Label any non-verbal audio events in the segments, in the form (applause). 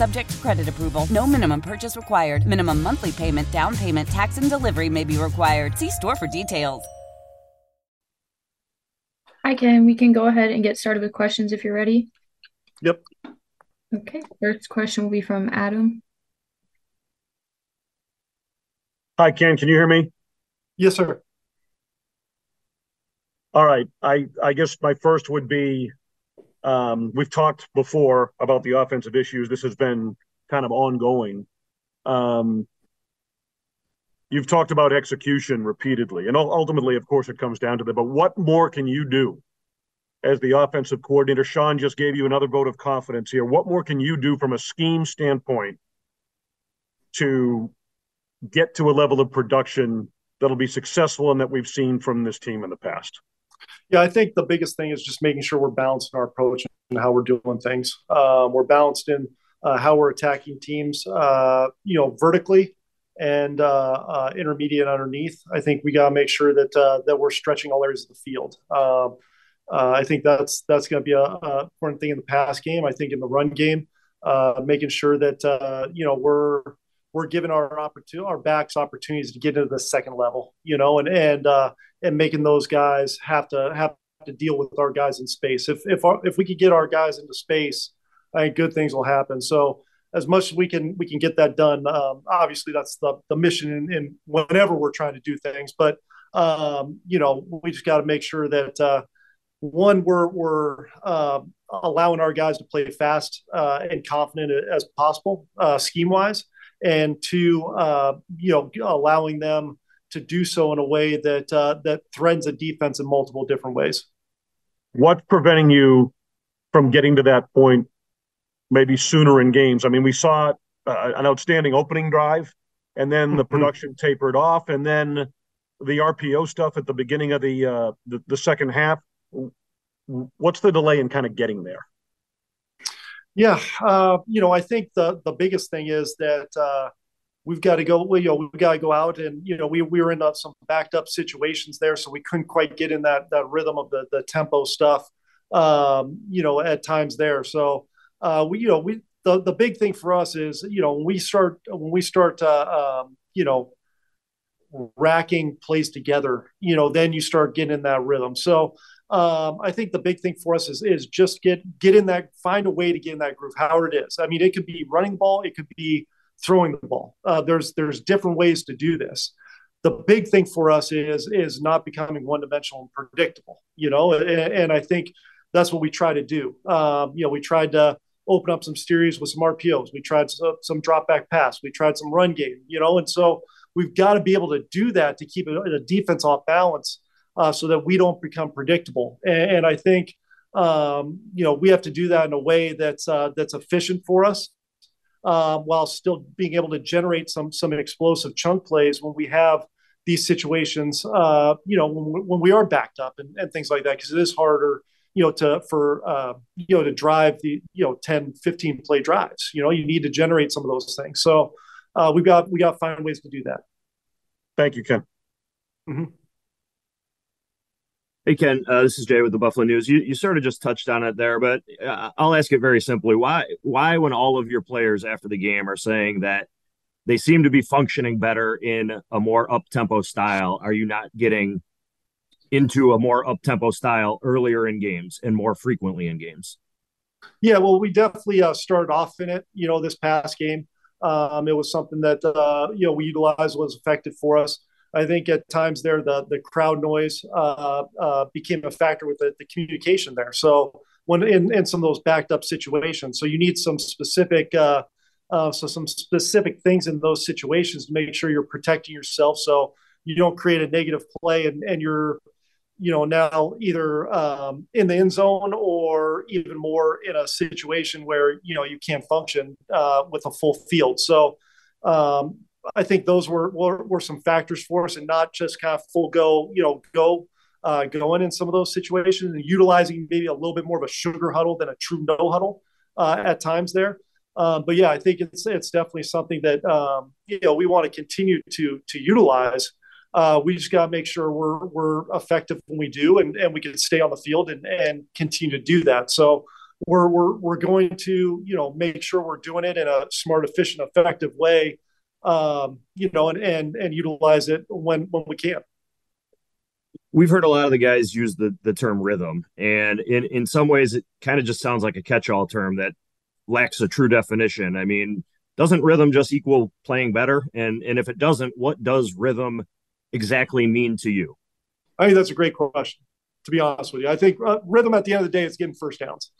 Subject to credit approval. No minimum purchase required. Minimum monthly payment, down payment, tax, and delivery may be required. See store for details. Hi, Ken. We can go ahead and get started with questions if you're ready. Yep. Okay. First question will be from Adam. Hi, Ken. Can you hear me? Yes, sir. All right. I I guess my first would be um, we've talked before about the offensive issues. This has been kind of ongoing. Um, you've talked about execution repeatedly, and ultimately, of course, it comes down to that. But what more can you do as the offensive coordinator? Sean just gave you another vote of confidence here. What more can you do from a scheme standpoint to get to a level of production that'll be successful and that we've seen from this team in the past? Yeah, I think the biggest thing is just making sure we're balanced in our approach and how we're doing things. Um, we're balanced in uh, how we're attacking teams, uh, you know, vertically and uh, uh intermediate underneath. I think we got to make sure that uh, that we're stretching all areas of the field. Um, uh, I think that's that's going to be a, a, important thing in the pass game. I think in the run game, making sure that you know we're we're giving our opportunity our backs opportunities to get into the second level, you know, and and uh, and making those guys have to have to deal with our guys in space. If if our, if we could get our guys into space, I think good things will happen. So as much as we can we can get that done. Um, obviously, that's the the mission in, in, whenever we're trying to do things. But um, you know, we just got to make sure that uh, one we're we're uh, allowing our guys to play fast uh, and confident as possible uh, scheme wise and to uh, you know allowing them to do so in a way that uh, that threatens a defense in multiple different ways. What's preventing you from getting to that point maybe sooner in games? I mean, we saw uh, an outstanding opening drive, and then the mm-hmm. production tapered off, and then the RPO stuff at the beginning of the, uh, the the second half. What's the delay in kind of getting there? Yeah, uh, you know, I think the the biggest thing is that uh, we've got to go. You know, we've got to go out and you know we we were in some backed up situations there, so we couldn't quite get in that that rhythm of the the tempo stuff. Um, you know, at times there. So uh, we you know we the the big thing for us is you know when we start when we start uh, um, you know racking plays together, you know, then you start getting in that rhythm. So um, I think the big thing for us is is just get get in that find a way to get in that groove, however it is. I mean, it could be running the ball, it could be throwing the ball. Uh, there's there's different ways to do this. The big thing for us is is not becoming one dimensional and predictable. You know, and, and, I think that's what we try to do. Um, you know, we tried to open up some series with some RPOs. We tried some, some drop back pass. We tried some run game. You know, and so we've got to be able to do that to keep a, a defense off balance uh, so that we don't become predictable. And, and I think um, you know we have to do that in a way that's uh, that's efficient for us, uh, while still being able to generate some some explosive chunk plays when we have these situations. Uh, you know when we, when we are backed up and, and things like that because it is harder. You know, to for uh, you know to drive the you know 10, 15 play drives. You know, you need to generate some of those things. So uh, we've got we got to find ways to do that. Thank you, Ken. Mm-hmm. Hey, Ken, uh, this is Jay with the Buffalo News. You, you sort of just touched on it there, but uh, I'll ask it very simply. Why, why, when all of your players after the game are saying that they seem to be functioning better in a more up tempo style, are you not getting into a more up tempo style earlier in games and more frequently in games? Yeah, well, we definitely uh, started off in it, you know, this past game. Um, it was something that, uh, you know, we utilized was effective for us. I think at times there the the crowd noise uh, uh, became a factor with the, the communication there. So when in, in some of those backed up situations, so you need some specific uh, Uh, so some specific things in those situations to make sure you're protecting yourself so you don't create a negative play and, and you're you know now either um, in the end zone or even more in a situation where you know you can't function uh, with a full field so um, i think those were, were, were some factors for us and not just kind of full go you know go uh, going in some of those situations and utilizing maybe a little bit more of a sugar huddle than a true no huddle uh, at times there. Um, but yeah i think it's it's definitely something that um, you know we want to continue to to utilize. Uh, we just got to make sure we're we're effective when we do, and, and we can stay on the field and, and continue to do that. So we're we're we're going to you know make sure we're doing it in a smart, efficient, effective way, um, you know, and and and utilize it when when we can. We've heard a lot of the guys use the the term rhythm, and in in some ways, it kind of just sounds like a catch-all term that lacks a true definition. I mean, doesn't rhythm just equal playing better? And and if it doesn't, what does rhythm exactly mean to you? I think that's a great question. To be honest with you, I think uh, rhythm at the end of the day is getting first downs,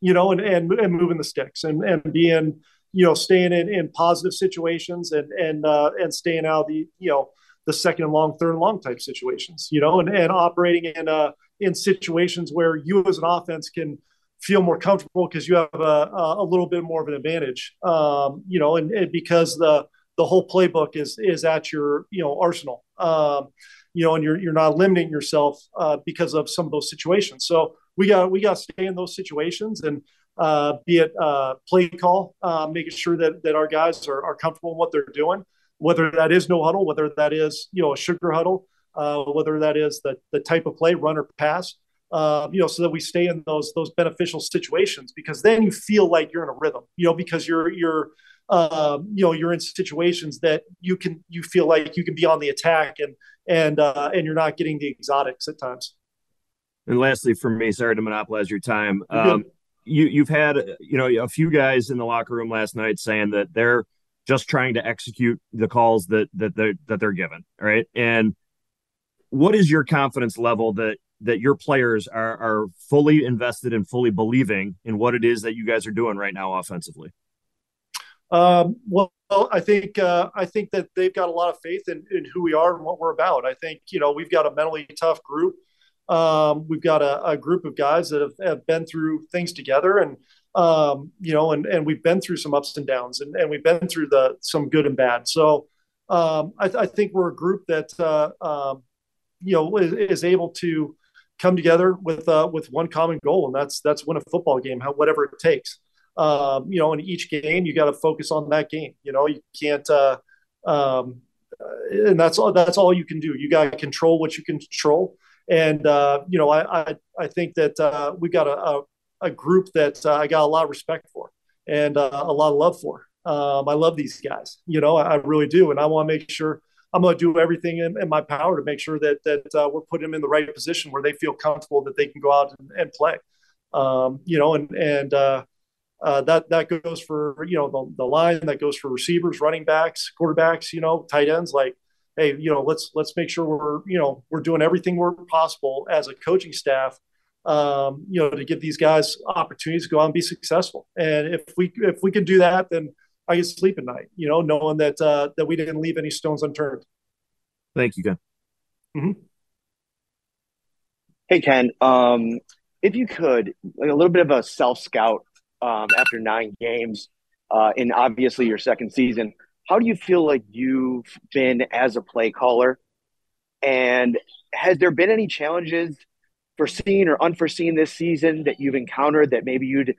you know, and and, and moving the sticks and and being you know staying in, in positive situations and and uh, and staying out of the you know the second and long, third and long type situations, you know, and and operating in uh in situations where you as an offense can feel more comfortable because you have a, a little bit more of an advantage, um, you know, and, and because the the whole playbook is is at your you know arsenal um, you know and you're you're not limiting yourself uh, because of some of those situations. So we got we got to stay in those situations and uh, be it uh, play call uh, making sure that that our guys are, are comfortable in what they're doing whether that is no huddle whether that is you know a sugar huddle uh, whether that is the the type of play run or pass uh, you know, so that we stay in those those beneficial situations because then you feel like you're in a rhythm, you know, because you're you're um, you know you're in situations that you can you feel like you can be on the attack and and uh, and you're not getting the exotics at times. And lastly, for me, sorry to monopolize your time. Um, you you've had you know a few guys in the locker room last night saying that they're just trying to execute the calls that that they that they're given, right? And what is your confidence level that that your players are are fully invested and fully believing in what it is that you guys are doing right now offensively? Um, well, I think uh, I think that they've got a lot of faith in, in, who we are and what we're about. I think you know we've got a mentally tough group. Um, we've got a, a, group of guys that have, have, been through things together, and um, you know, and and we've been through some ups and downs, and, and we've been through the some good and bad. So um, I, I, think we're a group that uh, um, you know is, is, able to come together with uh, with one common goal, and that's that's win a football game, how, whatever it takes um, you know, in each game, you got to focus on that game. You know, you can't, uh, um, and that's all. That's all you can do. You got to control what you can control. And uh, you know, I I, I think that uh, we got a, a, a group that uh, I got a lot of respect for and uh, a lot of love for. Um, I love these guys. You know, I, I really do, and I want to make sure I'm going to do everything in, in, my power to make sure that that uh, we're putting them in the right position where they feel comfortable that they can go out and, and play. Um, you know, and and uh, uh, that that goes for you know the, the line that goes for receivers running backs quarterbacks you know tight ends like hey you know let's let's make sure we're you know we're doing everything we're possible as a coaching staff um, you know to give these guys opportunities to go out and be successful and if we if we can do that then i can sleep at night you know knowing that uh, that we didn't leave any stones unturned thank you ken mm-hmm. hey ken um, if you could like a little bit of a self scout um, after nine games, uh, in obviously your second season. How do you feel like you've been as a play caller? And has there been any challenges foreseen or unforeseen this season that you've encountered that maybe you'd,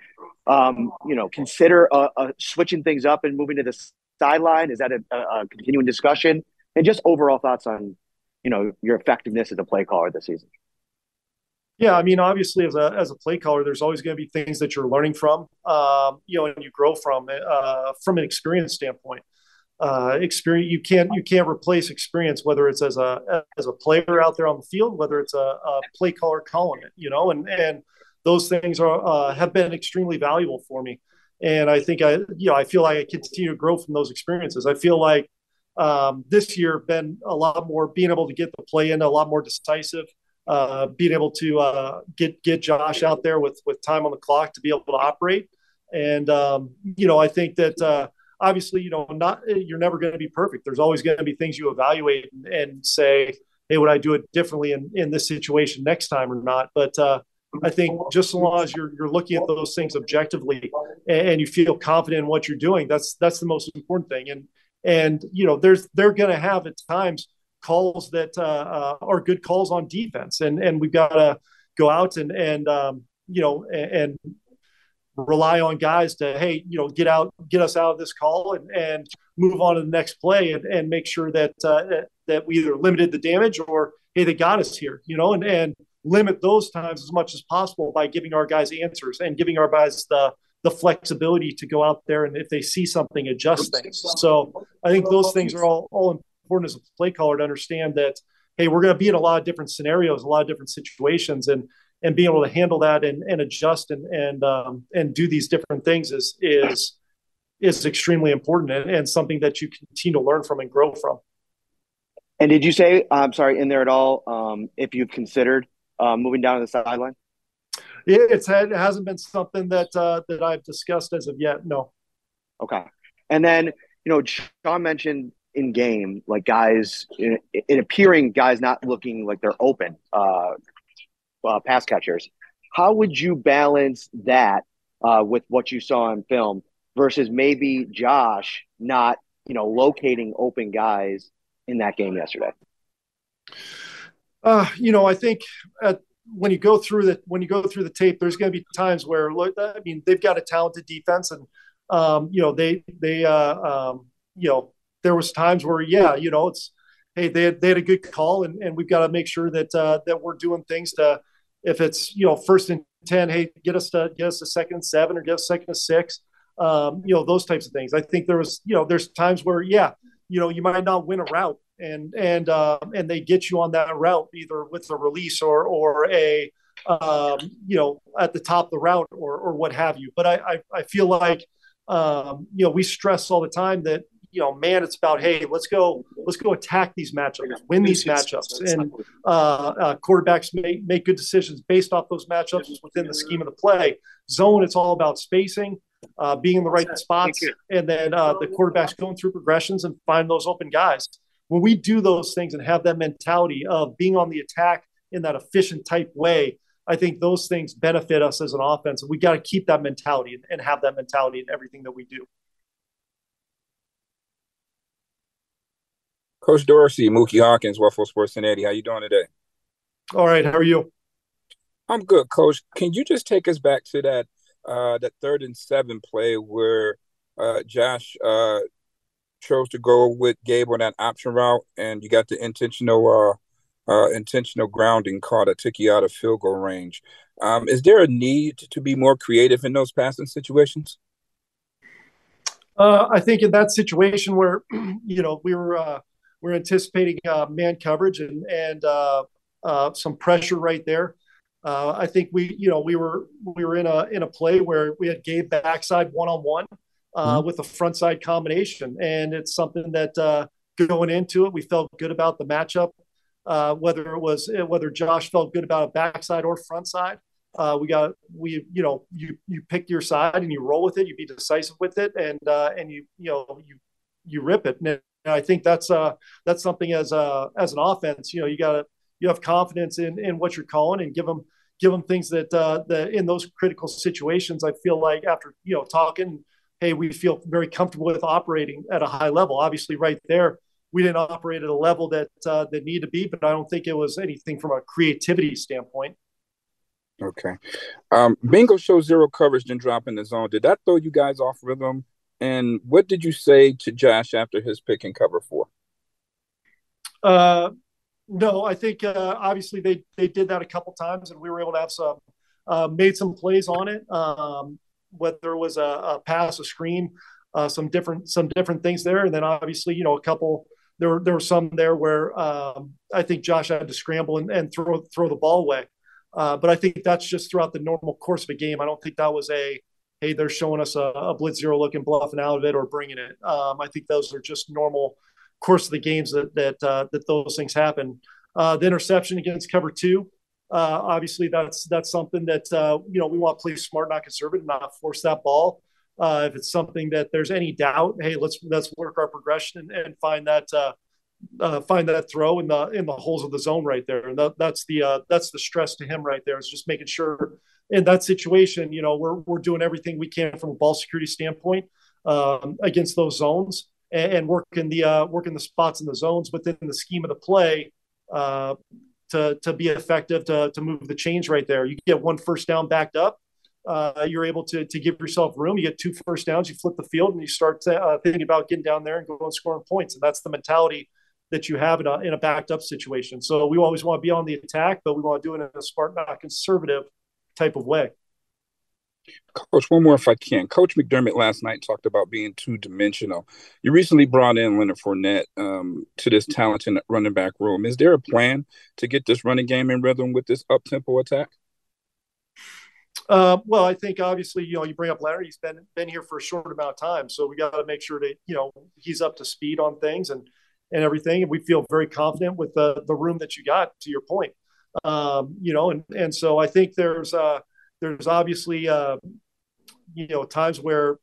um, you know, consider uh, uh, switching things up and moving to the sideline? Is that a, a continuing discussion? And just overall thoughts on, you know, your effectiveness as a play caller this season. Yeah, I mean, obviously, as a as a play caller, there's always going to be things that you're learning from, um, you know, and you grow from uh, from an experience standpoint. Uh, experience you can't you can't replace experience whether it's as a as a player out there on the field, whether it's a, a play caller calling it, you know, and and those things are uh, have been extremely valuable for me. And I think I you know I feel like I continue to grow from those experiences. I feel like um, this year been a lot more being able to get the play in a lot more decisive uh, being able to uh, get get Josh out there with with time on the clock to be able to operate. And um, you know, I think that uh, obviously, you know, not you're never going to be perfect. There's always going to be things you evaluate and, and, say, hey, would I do it differently in, in this situation next time or not? But uh, I think just as long as you're you're looking at those things objectively and, and you feel confident in what you're doing, that's that's the most important thing. And and you know, there's they're going to have at times calls that uh, uh, are good calls on defense, and and we've got to go out and and um, you know and, and rely on guys to hey you know get out get us out of this call and, and move on to the next play and, and make sure that uh, that we either limited the damage or hey they got us here you know and and limit those times as much as possible by giving our guys answers and giving our guys the the flexibility to go out there and if they see something adjust things. So i think those things are all all important as a play caller to understand that hey we're going to be in a lot of different scenarios a lot of different situations. And and being able to handle that and, and adjust and and um, and do these different things is is is extremely important and, and, something that you continue to learn from and grow from. And did you say I'm sorry in there at all um, if you've considered uh, moving down to the sideline? It's it hasn't been something that uh, that I've discussed as of yet. No. Okay, and then you know Sean mentioned in game like guys in, in appearing guys not looking like they're open uh, uh, pass catchers. How would you balance that uh, with what you saw on film versus maybe Josh not, you know, locating open guys in that game yesterday? Uh, you know, I think at, when you go through the when you go through the tape, there's going to be times where I mean they've got a talented defense, and um, you know they they uh, um, you know there was times where yeah you know it's hey they had, they had a good call, and, and we've got to make sure that uh, that we're doing things to if it's you know first and ten, hey, get us to get us a second and seven or get us second and six. Um, you know those types of things. I think there was you know there's times where yeah you know you might not win a route and and uh, and they get you on that route either with a release or or a um, you know at the top of the route or or what have you. But I I, I feel like um, you know we stress all the time that you know, man, it's about hey, let's go, let's go attack these matchups, win these matchups, and uh, uh, quarterbacks make make good decisions based off those matchups within the scheme of the play. Zone, it's all about spacing, uh, being in the right spots, and then uh, the quarterbacks going through progressions and find those open guys. When we do those things and have that mentality of being on the attack in that efficient type way, I think those things benefit us as an offense. And we got to keep that mentality and have that mentality in everything that we do. Coach Dorsey, Mookie Hawkins, Waffle Sports Cincinnati. How you doing today? All right. How are you? I'm good, Coach. Can you just take us back to that uh, that third and seven play where uh, Josh uh, chose to go with Gabe on that option route, and you got the intentional uh, uh, intentional grounding call that took you out of field goal range. Um, is there a need to be more creative in those passing situations? Uh, I think in that situation where (clears throat) you know we were uh, we're anticipating uh, man coverage and and uh, uh, some pressure right there. Uh, I think we, you know, we were we were in a in a play where we had Gabe backside one on one with a front side combination, and it's something that uh, going into it we felt good about the matchup. Uh, whether it was whether Josh felt good about a backside or front side, we got we you know you you pick your side and you roll with it. You be decisive with it, and and you you know you you rip it. And I think that's uh that's something as a as an offense, you know, you got to you have confidence in in what you're calling and give them give them things that uh that in those critical situations. I feel like after you know talking, hey, we feel very comfortable with operating at a high level. Obviously, right there, we didn't operate at a level that uh, that need to be, but I don't think it was anything from a creativity standpoint. Okay. Um, Bingo show zero coverage and drop in the zone. Did that throw you guys off rhythm? And what did you say to Josh after his pick and cover four? Uh, no, I think uh, obviously they they did that a couple times, and we were able to have some uh, made some plays on it. Um, whether it was a, a pass, a screen, uh, some different some different things there, and then obviously you know a couple there were there were some there where um, I think Josh had to scramble and, and throw throw the ball away. Uh, but I think that's just throughout the normal course of a game. I don't think that was a hey, they're showing us a, a blitz zero look and bluffing out of it or bringing it. Um, I think those are just normal course of the games that that uh, that those things happen. Uh, the interception against cover two, uh, obviously that's that's something that uh, you know we want to play smart, not conservative, not force that ball. Uh, if it's something that there's any doubt, hey, let's let's work our progression and, and find that uh, find that throw in the in the holes of the zone right there. And that, that's the uh, that's the stress to him right there. Is just making sure in that situation, you know, we're we're doing everything we can from a ball security standpoint um, against those zones and, and working the uh, working the spots in the zones within the scheme of the play uh, to to be effective to to move the chains right there. You get one first down backed up. Uh, you're able to to give yourself room. You get two first downs. You flip the field and you start uh, thinking about getting down there and going and scoring points. And that's the mentality that you have in a, in a backed up situation. So we always want to be on the attack, but we want to do it in a smart, not conservative type of way. Coach, one more if I can. Coach McDermott last night talked about being two dimensional. You recently brought in Leonard Fournette um, to this talented running back room. Is there a plan to get this running game in rhythm with this up tempo attack? Uh, well, I think obviously, you know, you bring up Leonard. He's been been here for a short amount of time, so we got to make sure that you know he's up to speed on things and and everything. And we feel very confident with the the room that you got. To your point, um, you know, and and so I think there's uh, there's obviously uh, you know times where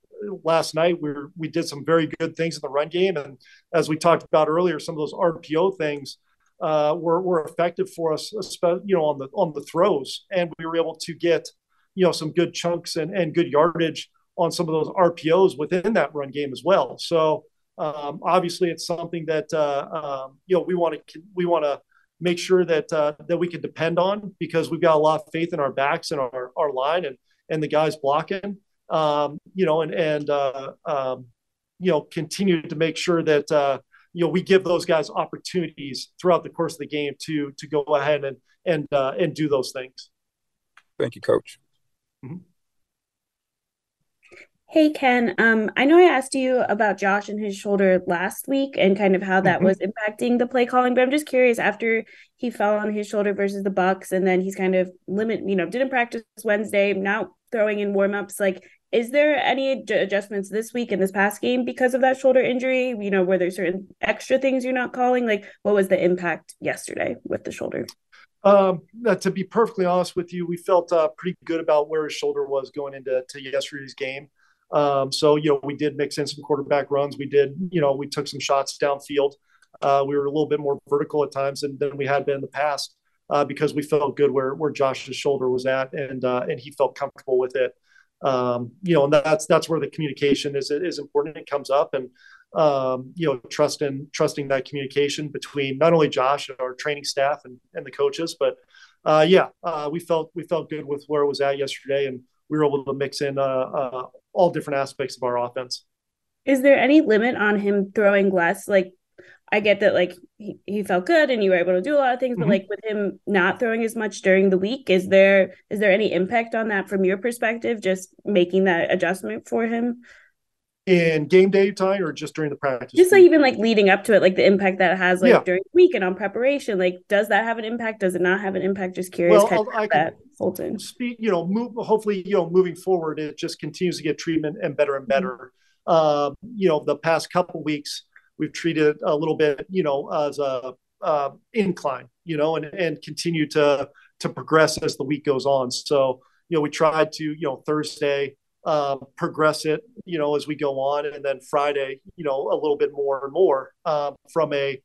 last night we we did some very good things in the run game, and as we talked about earlier, some of those RPO things uh, were were effective for us, you know, on the on the throws, and we were able to get you know some good chunks and, and good yardage on some of those RPOs within that run game as well. So um, obviously, it's something that uh, um, you know we want to we want to make sure that uh, that we can depend on because we've got a lot of faith in our backs and our, our line and and the guys blocking. Um, you know, and and uh, um, you know continue to make sure that uh, you know we give those guys opportunities throughout the course of the game to to go ahead and and uh, and do those things. Thank you, Coach. Mm-hmm. Hey Ken, um, I know I asked you about Josh and his shoulder last week and kind of how that mm-hmm. was impacting the play calling, but I'm just curious after he fell on his shoulder versus the Bucs, and then he's kind of limit, you know, didn't practice Wednesday, now throwing in warmups. Like, is there any adjustments this week in this past game because of that shoulder injury? You know, were there certain extra things you're not calling? Like, what was the impact yesterday with the shoulder? Um, to be perfectly honest with you, we felt uh, pretty good about where his shoulder was going into to yesterday's game. Um, so, you know, we did mix in some quarterback runs. We did, you know, we took some shots downfield. Uh, we were a little bit more vertical at times than, than we had been in the past uh, because we felt good where, where Josh's shoulder was at and, uh, and he felt comfortable with it. Um, you know, and that's, that's where the communication is, is important. It comes up and, um, you know, trusting, trusting that communication between not only Josh and our training staff and, and the coaches, but uh, yeah, uh, we felt, we felt good with where it was at yesterday and we were able to mix in uh, uh, all different aspects of our offense. Is there any limit on him throwing less? Like, I get that, like he, he felt good and you were able to do a lot of things, mm-hmm. but like with him not throwing as much during the week, is there is there any impact on that from your perspective? Just making that adjustment for him in game day time or just during the practice? Just like even like leading up to it, like the impact that it has like yeah. during the week and on preparation. Like, does that have an impact? Does it not have an impact? Just curious. Well, I can Speak, you know, move. Hopefully, you know, moving forward, it just continues to get treatment and better and better. Mm-hmm. Uh, you know, the past couple weeks, we've treated a little bit, you know, as a uh, incline, you know, and and continue to to progress as the week goes on. So, you know, we tried to, you know, Thursday uh, progress it, you know, as we go on, and then Friday, you know, a little bit more and more um, from a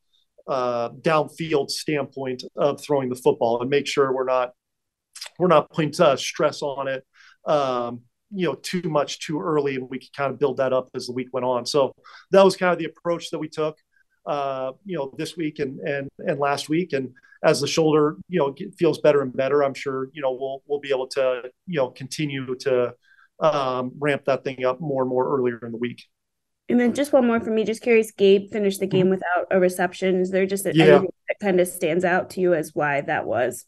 uh, downfield standpoint of throwing the football, and make sure we're not we're not putting uh, stress on it, um, you know, too much too early, and we can kind of build that up as the week went on. So that was kind of the approach that we took, uh, you know, this week and and and last week, and as the shoulder, you know, feels better and better, I'm sure, you know, we'll we'll be able to, you know, continue to um, ramp that thing up more and more earlier in the week. And then just one more for me, just curious, Gabe finished the game mm-hmm. without a reception. Is there just a, yeah. anything that kind of stands out to you as why that was?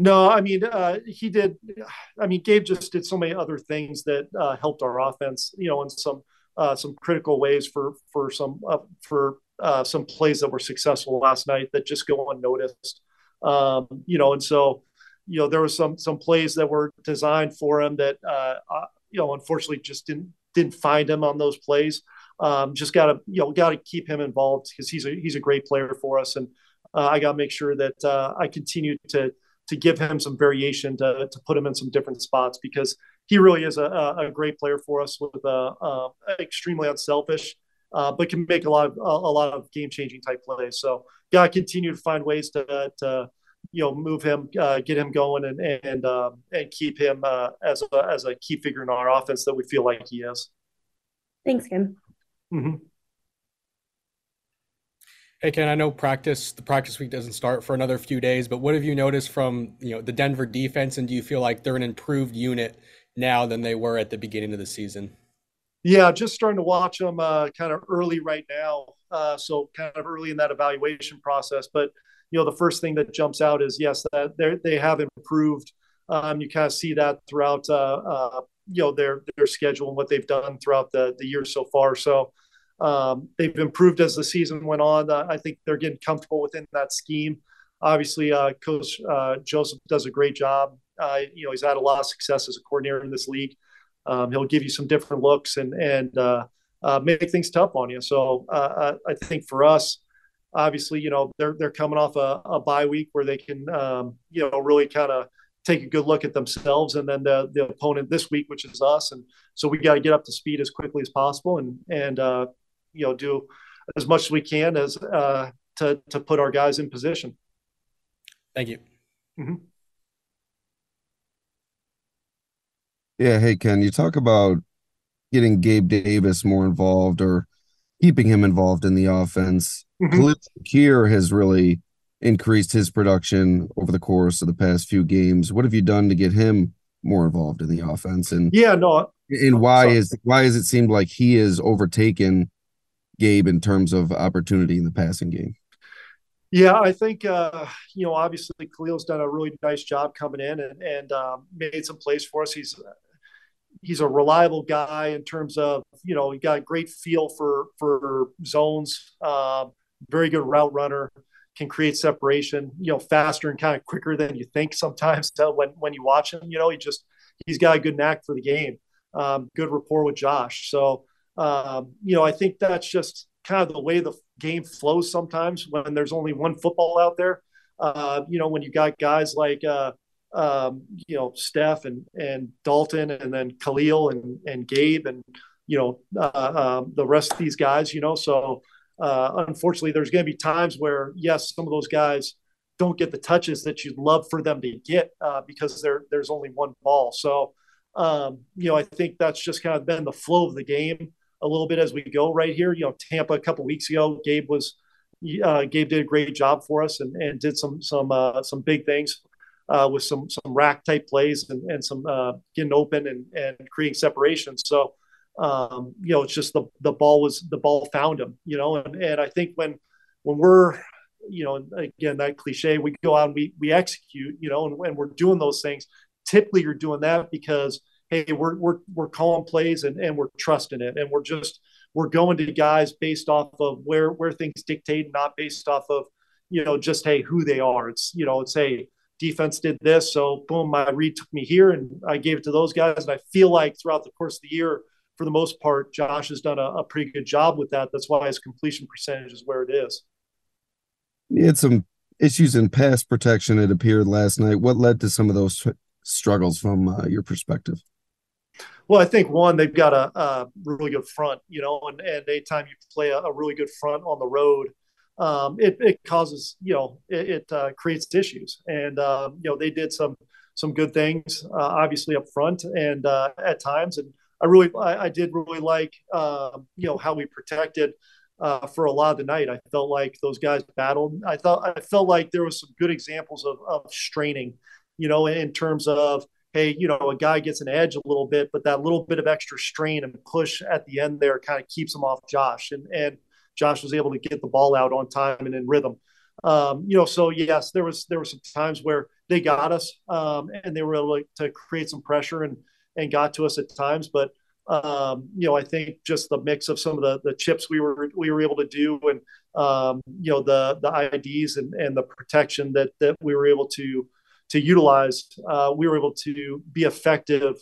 No, I mean, uh, he did. I mean, Gabe just did so many other things that uh, helped our offense, you know, in some uh, some critical ways for for some uh, for uh, some plays that were successful last night that just go unnoticed. Um, you know, and so you know there was some some plays that were designed for him that uh, you know unfortunately just didn't didn't find him on those plays. Um, just got to you know got to keep him involved because he's a he's a great player for us, and I got to make sure that I continue to to give him some variation to, to put him in some different spots because he really is a, a great player for us with a, uh, extremely unselfish, uh, but can make a lot of a, a lot of game changing type plays. So got to continue to find ways to, to you know move him, uh, get him going, and and uh, and keep him uh, as a, as a key figure in our offense that we feel like he is. Thanks, Ken. Mm-hmm. Hey Ken, I know practice the practice week doesn't start for another few days, but what have you noticed from you know the Denver defense, and do you feel like they're an improved unit now than they were at the beginning of the season? Yeah, just starting to watch them uh, kind of early right now, uh, so kind of early in that evaluation process. But you know, the first thing that jumps out is yes, that they they have improved. Um, you kind of see that throughout uh, uh, you know their their schedule and what they've done throughout the the year so far. So um, they've improved as the season went on. Uh, I think they're getting comfortable within that scheme. Obviously, uh, Coach uh, Joseph does a great job. Uh, you know, he's had a lot of success as a coordinator in this league. Um, he'll give you some different looks and and uh, uh, make things tough on you. So I think for us, obviously, you know, they're they're coming off a, a bye week where they can, um, you know, really kind of take a good look at themselves and then the, the opponent this week, which is us. And so we got to get up to speed as quickly as possible and, and, uh, you know, do as much as we can as, uh, to, to put our guys in position. Thank you. Mm-hmm. Yeah. Hey, Ken, you talk about getting Gabe Davis more involved or keeping him involved in the offense. mm has really increased his production over the course of the past few games. What have you done to get him more involved in the offense? And yeah, no, and why is why has it seemed like he is overtaken Gabe in terms of opportunity in the passing game? Yeah, I think uh, you know obviously Khalil's done a really nice job coming in and and um, made some plays for us. He's he's a reliable guy in terms of you know he got a great feel for for zones, uh, very good route runner can create separation, you know, faster and kind of quicker than you think sometimes (laughs) when, when you watch him, you know, he just, he's got a good knack for the game. Um, good rapport with Josh. So, um, you know, I think that's just kind of the way the game flows sometimes when there's only one football out there. Uh, you know, when you got guys like, uh, um, you know, Stef and, and Dalton and then Khalil and, and Gabe and, you know, uh, um, the rest of these guys, you know, so, uh, unfortunately, there's going to be times where, yes, some of those guys don't get the touches that you'd love for them to get uh, because there there's only one ball. So, um, you know, I think that's just kind of been the flow of the game a little bit as we go right here. You know, Tampa a couple weeks ago, Gabe was uh, Gabe did a great job for us and, and did some some uh, some big things uh, with some some RAC type plays and, and some uh, getting open and, and creating separation. So um, you know, it's just the the ball was the ball found him, you know, and and I think when when we're you know, again that cliche, we go out and we we execute, you know, and, and we're doing those things. Typically, you're doing that because hey, we're we're we're calling plays and and we're trusting it, and we're just we're going to guys based off of where where things dictate, not based off of you know just hey who they are. It's you know it's hey defense did this, so boom, my read took me here, and I gave it to those guys, and I feel like throughout the course of the year for the most part, Josh has done a, a pretty good job with that. That's why his completion percentage is where it is. He had some issues in pass protection. It appeared last night. What led to some of those struggles from uh, your perspective? Well, I think one, they've got a, a, really good front, you know, and, and anytime you play a, a really good front on the road, um, it, it, causes, you know, it, it uh, creates issues. And, um, you know, they did some, some good things, uh, obviously up front and uh, at times, and I really, I, I did really like, um, you know, how we protected uh, for a lot of the night. I felt like those guys battled. I thought I felt like there was some good examples of, of straining, you know, in terms of hey, you know, a guy gets an edge a little bit, but that little bit of extra strain and push at the end there kind of keeps him off Josh, and and Josh was able to get the ball out on time and in rhythm. Um, you know, so yes, there was there were some times where they got us um, and they were able to create some pressure and and got to us at times. But um, you know, I think just the mix of some of the the chips we were we were able to do, and um, you know, the the IDs and and the protection that that we were able to to utilize, uh, we were able to be effective.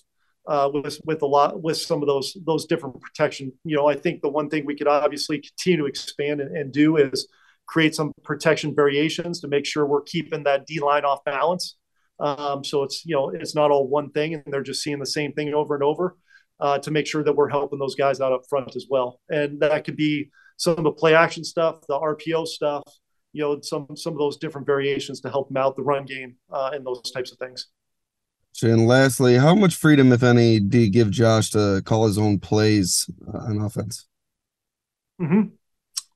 Uh, with with a lot with some of those those different protection, you know, I think the one thing we could obviously continue to expand and, and do is create some protection variations to make sure we're keeping that D line off balance Um, so it's you know it's not all one thing, and they're just seeing the same thing over and over uh, to make sure that we're helping those guys out up front as well. And that could be some of the play action stuff, the RPO stuff, you know, some some of those different variations to help out the run game uh, and those types of things. And lastly, how much freedom, if any, do you give Josh to call his own plays on offense? Mm-hmm.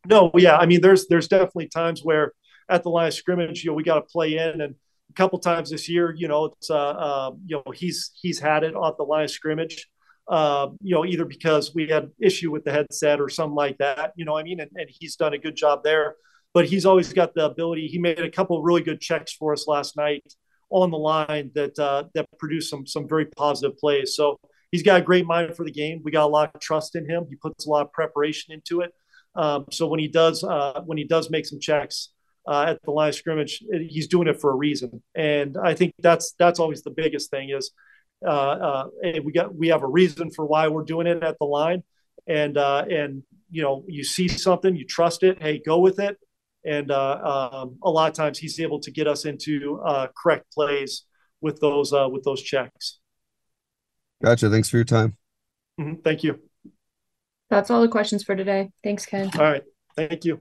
No, yeah, I mean, there's there's definitely times where at the line of scrimmage, you know, we got to play in, and a couple times this year, you know, it's uh, uh, you know, he's he's had it off the line of scrimmage, uh, you know, either because we had issue with the headset or something like that, you know, I mean, and, and he's done a good job there, but he's always got the ability. He made a couple really good checks for us last night on the line that uh, that produced some some very positive plays. So he's got a great mind for the game. We got a lot of trust in him. He puts a lot of preparation into it. Um, so when he does uh, when he does make some checks uh, at the line of scrimmage, he's doing it for a reason. And I think that's that's always the biggest thing is uh, uh, we got we have a reason for why we're doing it at the line. And uh, and you know you see something, you trust it. Hey, go with it and uh, um, a lot of times he's able to get us into uh, correct plays with those uh, with those checks. Gotcha. Thanks for your time. Mm-hmm. Thank you. That's all the questions for today. Thanks, Ken. All right. Thank you.